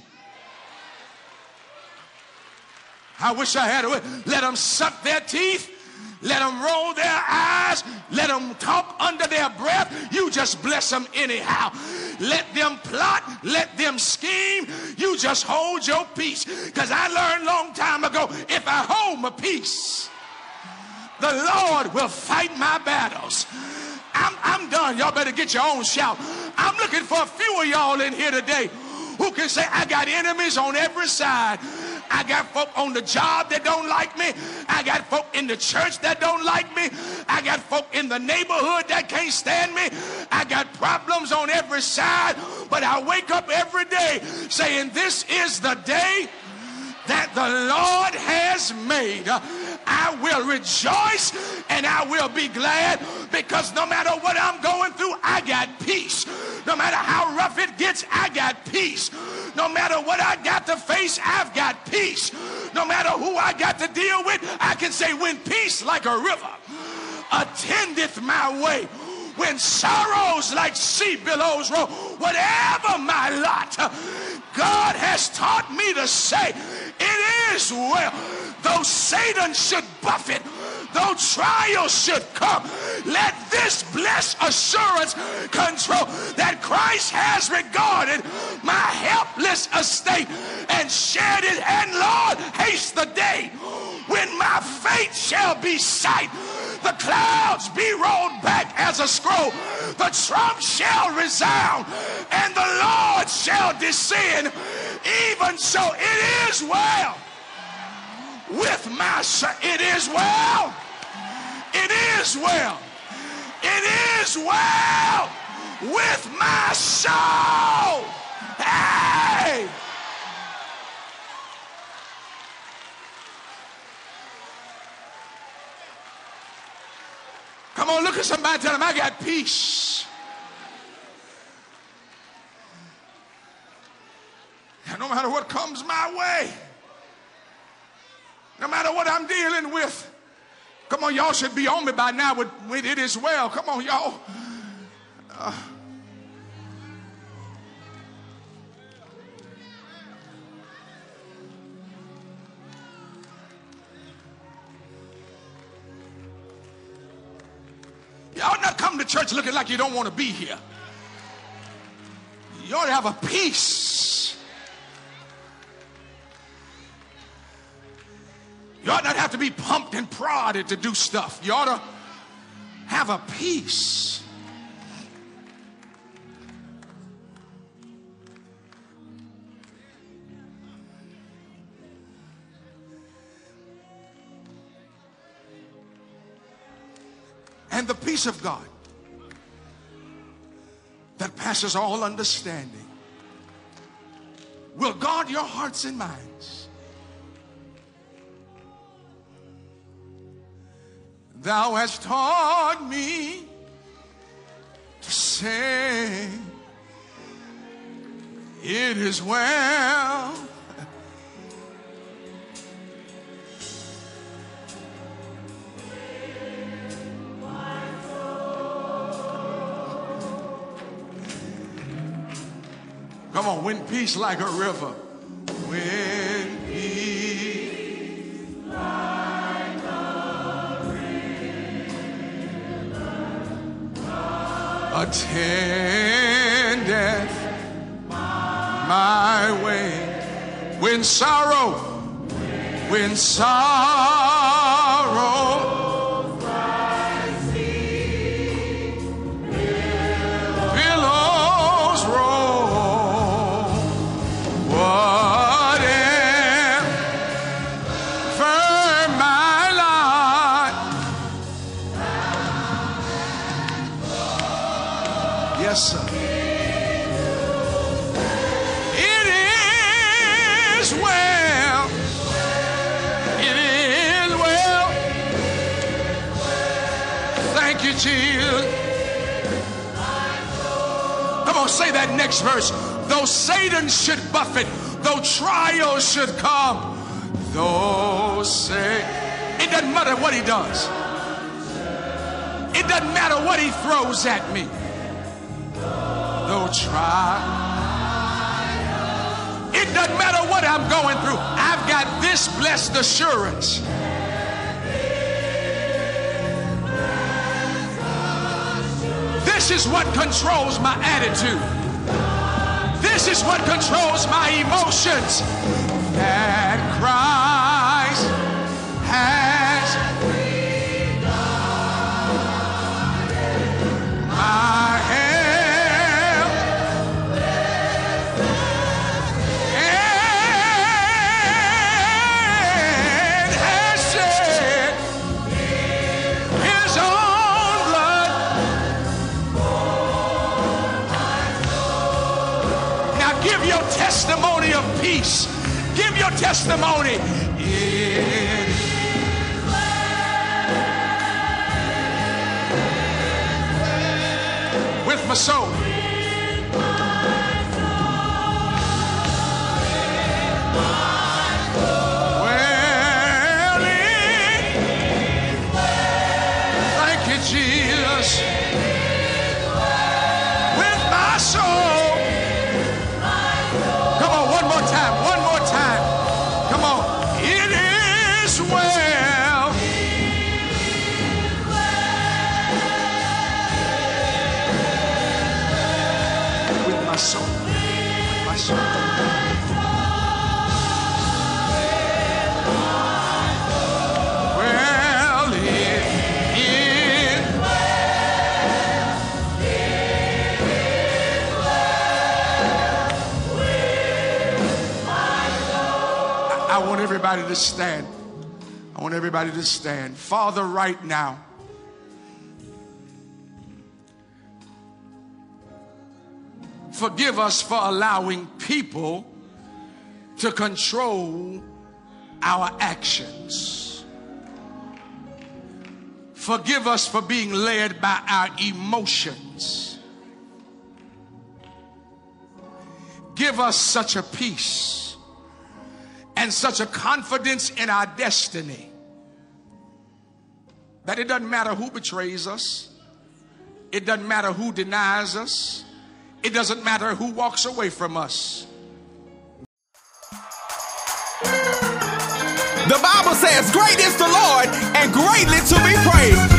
I wish I had a way. Let them suck their teeth. Let them roll their eyes. Let them talk under their breath. You just bless them anyhow. Let them plot. Let them scheme. You just hold your peace. Because I learned long time ago, if I hold my peace, the Lord will fight my battles. I'm, I'm done. Y'all better get your own shout. I'm looking for a few of y'all in here today who can say, I got enemies on every side. I got folk on the job that don't like me. I got folk in the church that don't like me. I got folk in the neighborhood that can't stand me. I got problems on every side. But I wake up every day saying, This is the day that the Lord has made. I will rejoice and I will be glad because no matter what I'm going through, I got peace. No matter how rough it gets, I got peace. No matter what I got to face, I've got peace. No matter who I got to deal with, I can say, when peace like a river attendeth my way, when sorrows like sea billows roll, whatever my lot, God has taught me to say, it is well. Though Satan should buffet, though trials should come, let this blessed assurance control that Christ has regarded my helpless estate and shed it. And Lord, haste the day when my fate shall be sight. The clouds be rolled back as a scroll. The trump shall resound and the Lord shall descend. Even so, it is well with my soul. It is well. It is well. It is well with my soul. Hey! Come on, look at somebody tell them I got peace. And no matter what comes my way, matter what I'm dealing with, come on, y'all should be on me by now with, with it as well. Come on, y'all. Uh, Y'all not come to church looking like you don't want to be here. You ought to have a peace. You ought not have to be pumped and prodded to do stuff. You ought to have a peace. And the peace of God that passes all understanding will guard your hearts and minds. Thou hast taught me to say, It is well. Come on, win peace like a river. Attendeth my way. When sorrow, when sorrow. Next verse. Though Satan should buffet, though trials should come, though say, it doesn't matter what he does. It doesn't matter what he throws at me. Though try, it It doesn't matter what I'm going through. I've got this blessed assurance. This is what controls my attitude. This is what controls my emotions. That Christ testimony. With my soul. I want everybody to stand. I want everybody to stand. Father, right now, forgive us for allowing people to control our actions. Forgive us for being led by our emotions. Give us such a peace and such a confidence in our destiny that it doesn't matter who betrays us, it doesn't matter who denies us, it doesn't matter who walks away from us. The Bible says, Great is the Lord and greatly to be praised.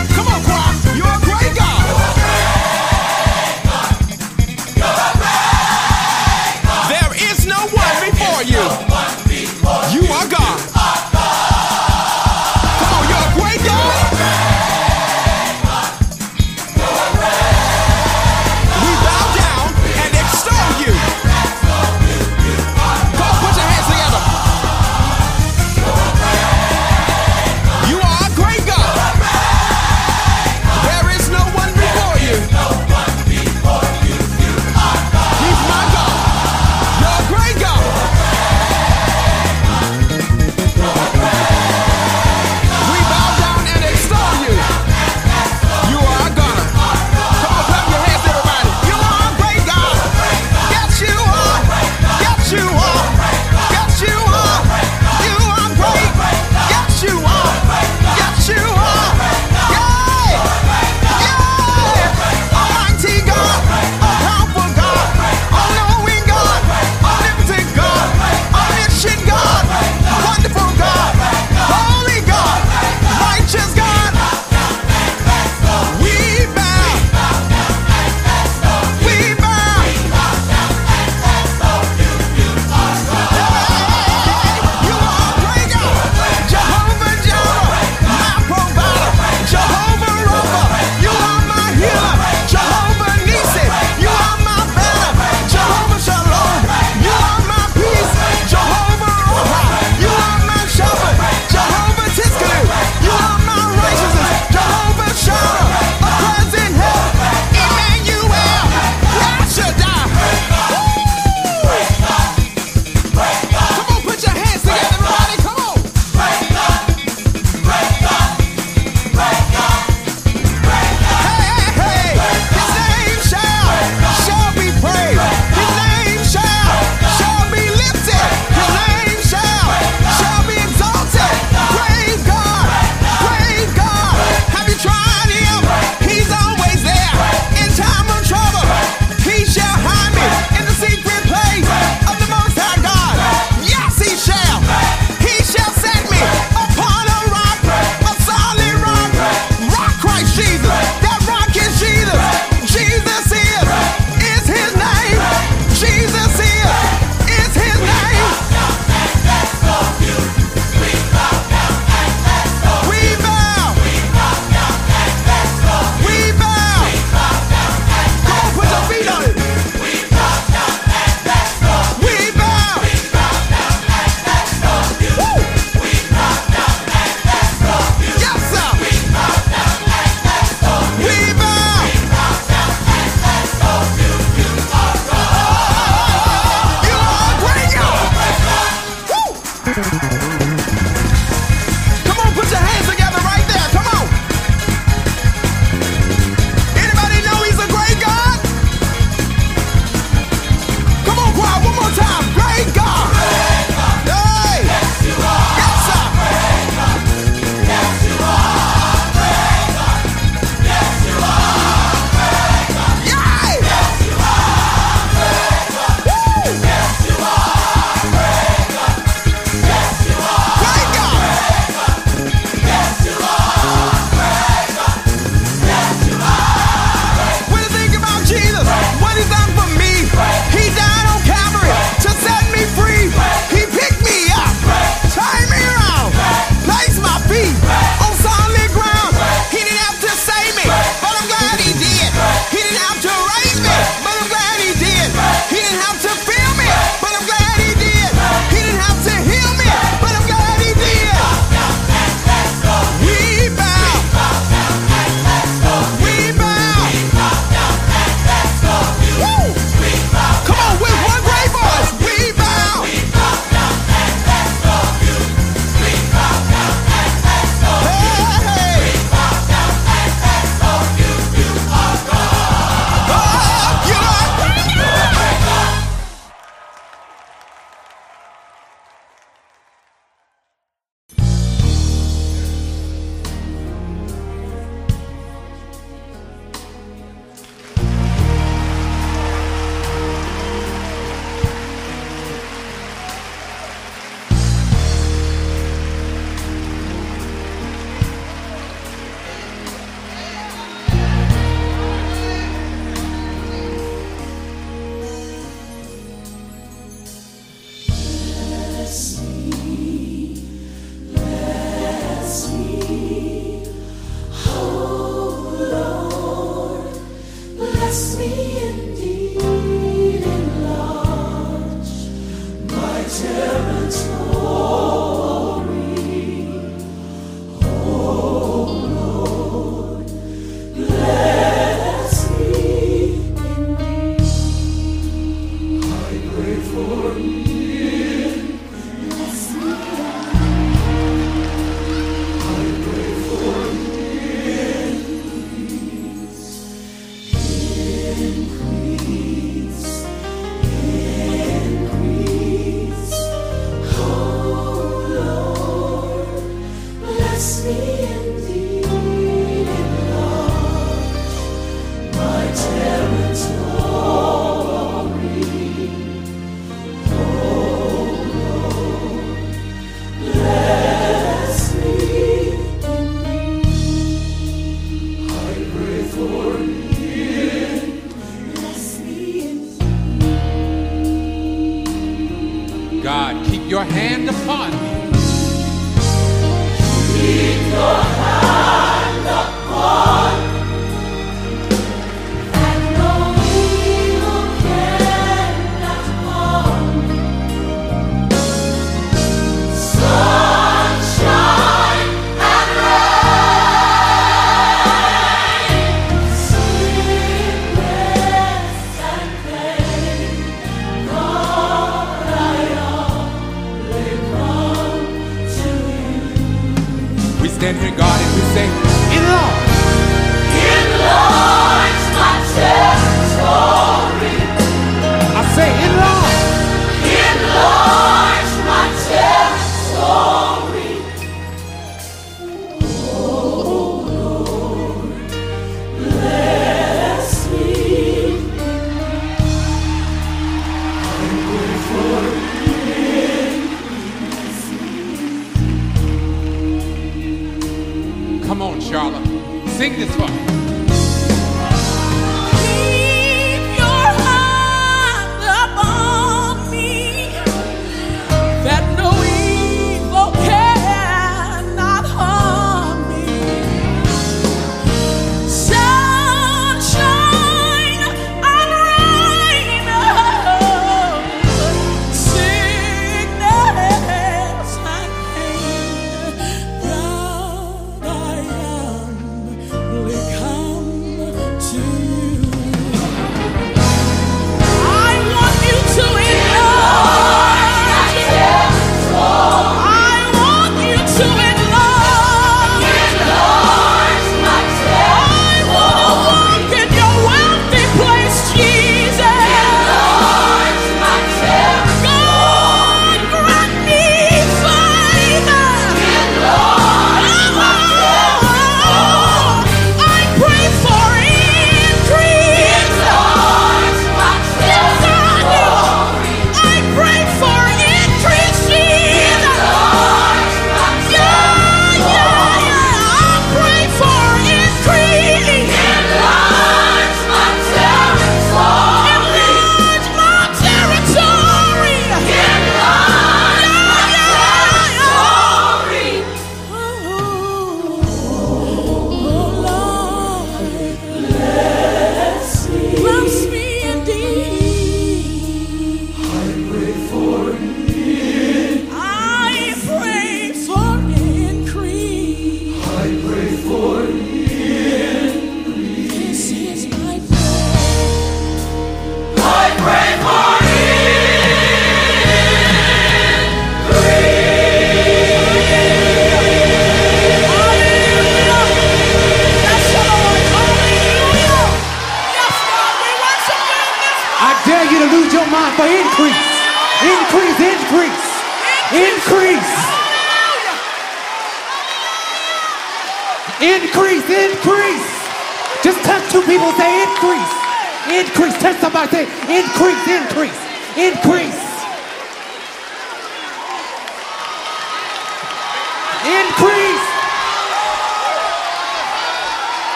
Sing this for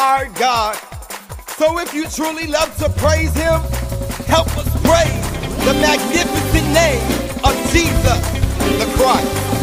our God. So if you truly love to praise Him, help us praise the magnificent name of Jesus the Christ.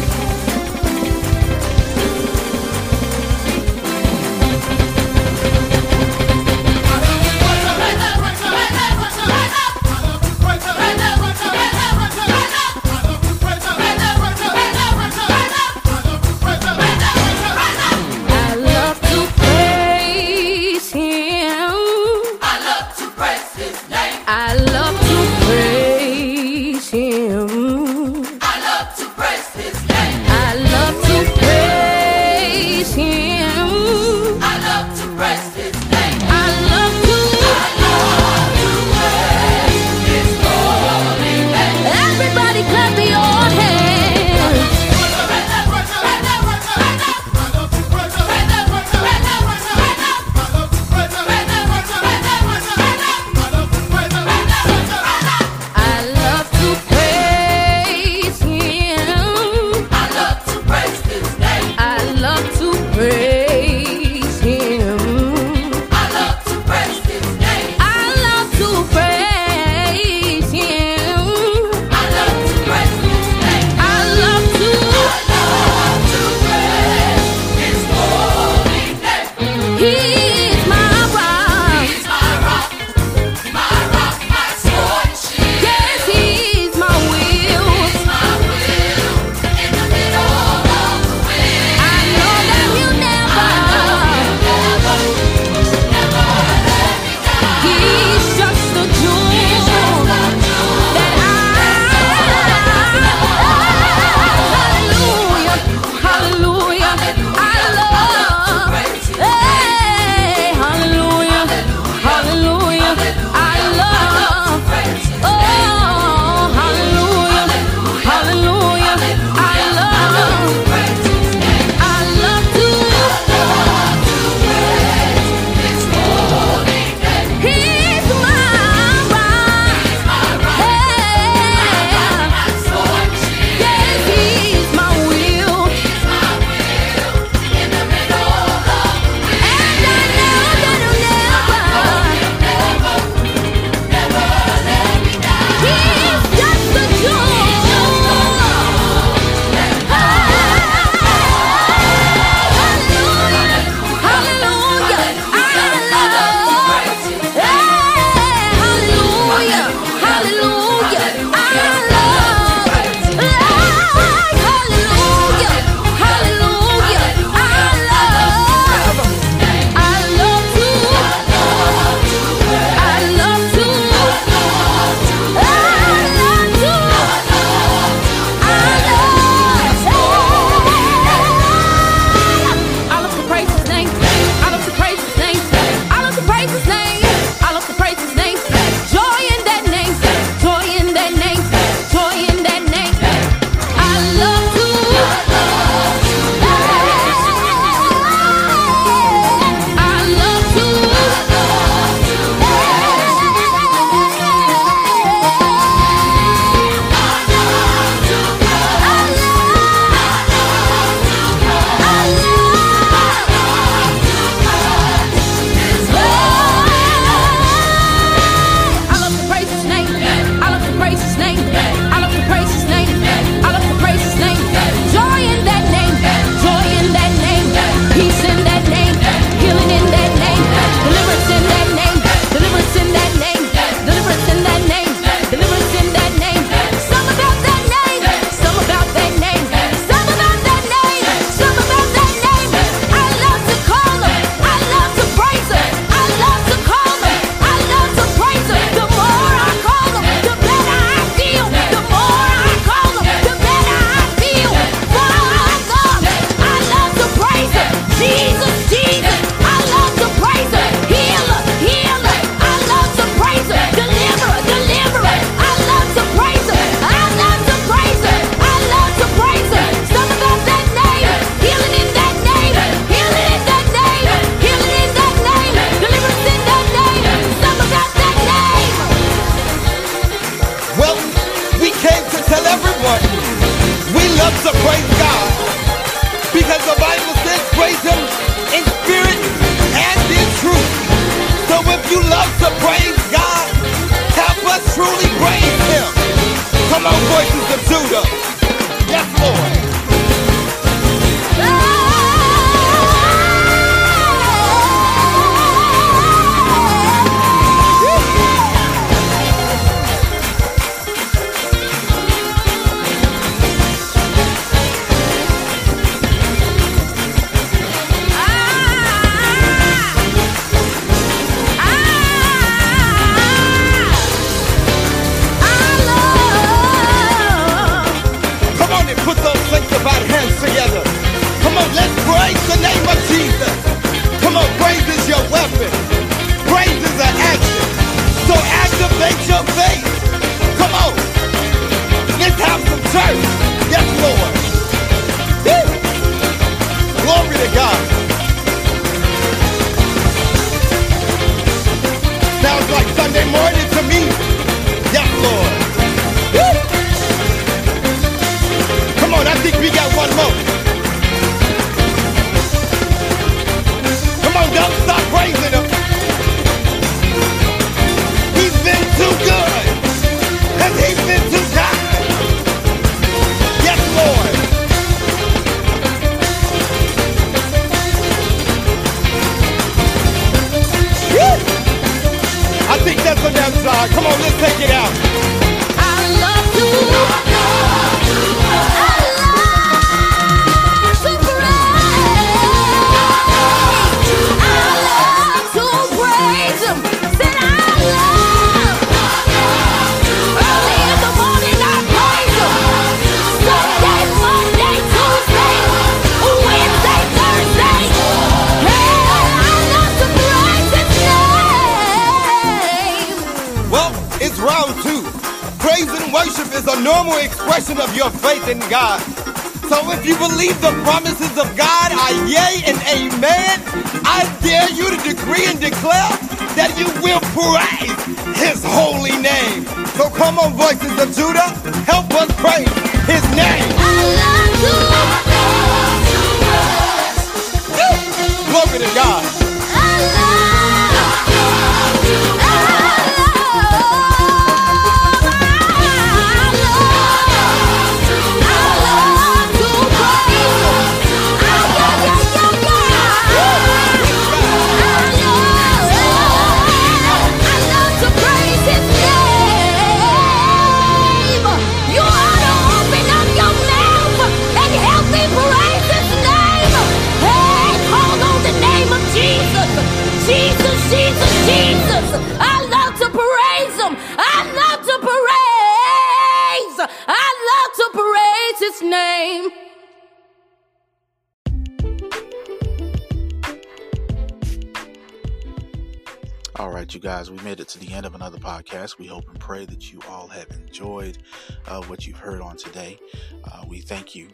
Right, you guys, we made it to the end of another podcast. We hope and pray that you all have enjoyed uh, what you've heard on today. Uh, we thank you,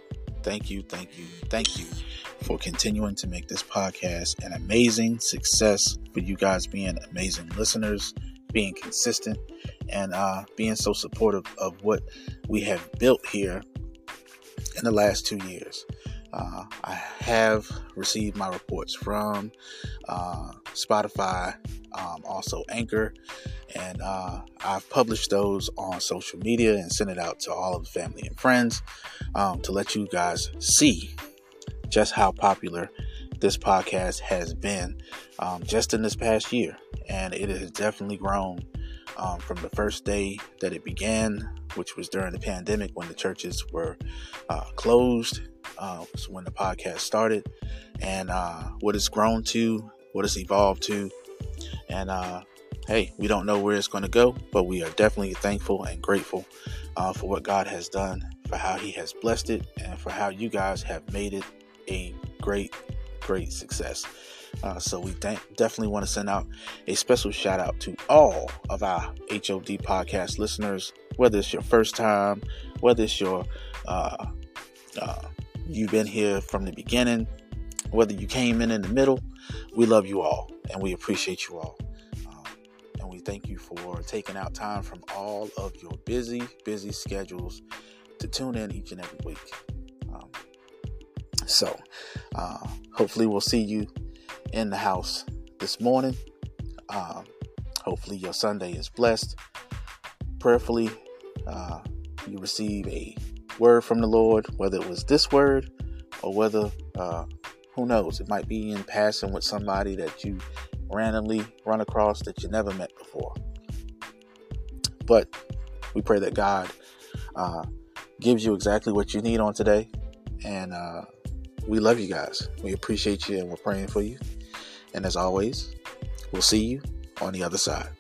thank you, thank you, thank you for continuing to make this podcast an amazing success, for you guys being amazing listeners, being consistent, and uh, being so supportive of what we have built here in the last two years. Uh, I have received my reports from uh, Spotify, um, also Anchor, and uh, I've published those on social media and sent it out to all of the family and friends um, to let you guys see just how popular this podcast has been um, just in this past year. And it has definitely grown um, from the first day that it began, which was during the pandemic when the churches were uh, closed. Uh, when the podcast started, and uh, what it's grown to, what it's evolved to, and uh, hey, we don't know where it's going to go, but we are definitely thankful and grateful uh, for what God has done, for how He has blessed it, and for how you guys have made it a great, great success. Uh, so we definitely want to send out a special shout out to all of our HOD podcast listeners, whether it's your first time, whether it's your uh, uh, you've been here from the beginning, whether you came in in the middle. We love you all, and we appreciate you all. Um, and we thank you for taking out time from all of your busy, busy schedules to tune in each and every week. Um, so, uh, hopefully, we'll see you in the house this morning. Um, hopefully, your Sunday is blessed. Prayerfully, uh, you receive a word from the Lord, whether it was this word or whether, uh, who knows, it might be in passing with somebody that you randomly run across that you never met before. But we pray that God uh, gives you exactly what you need on today. And uh, we love you guys. We appreciate you and we're praying for you. And as always, we'll see you on the other side.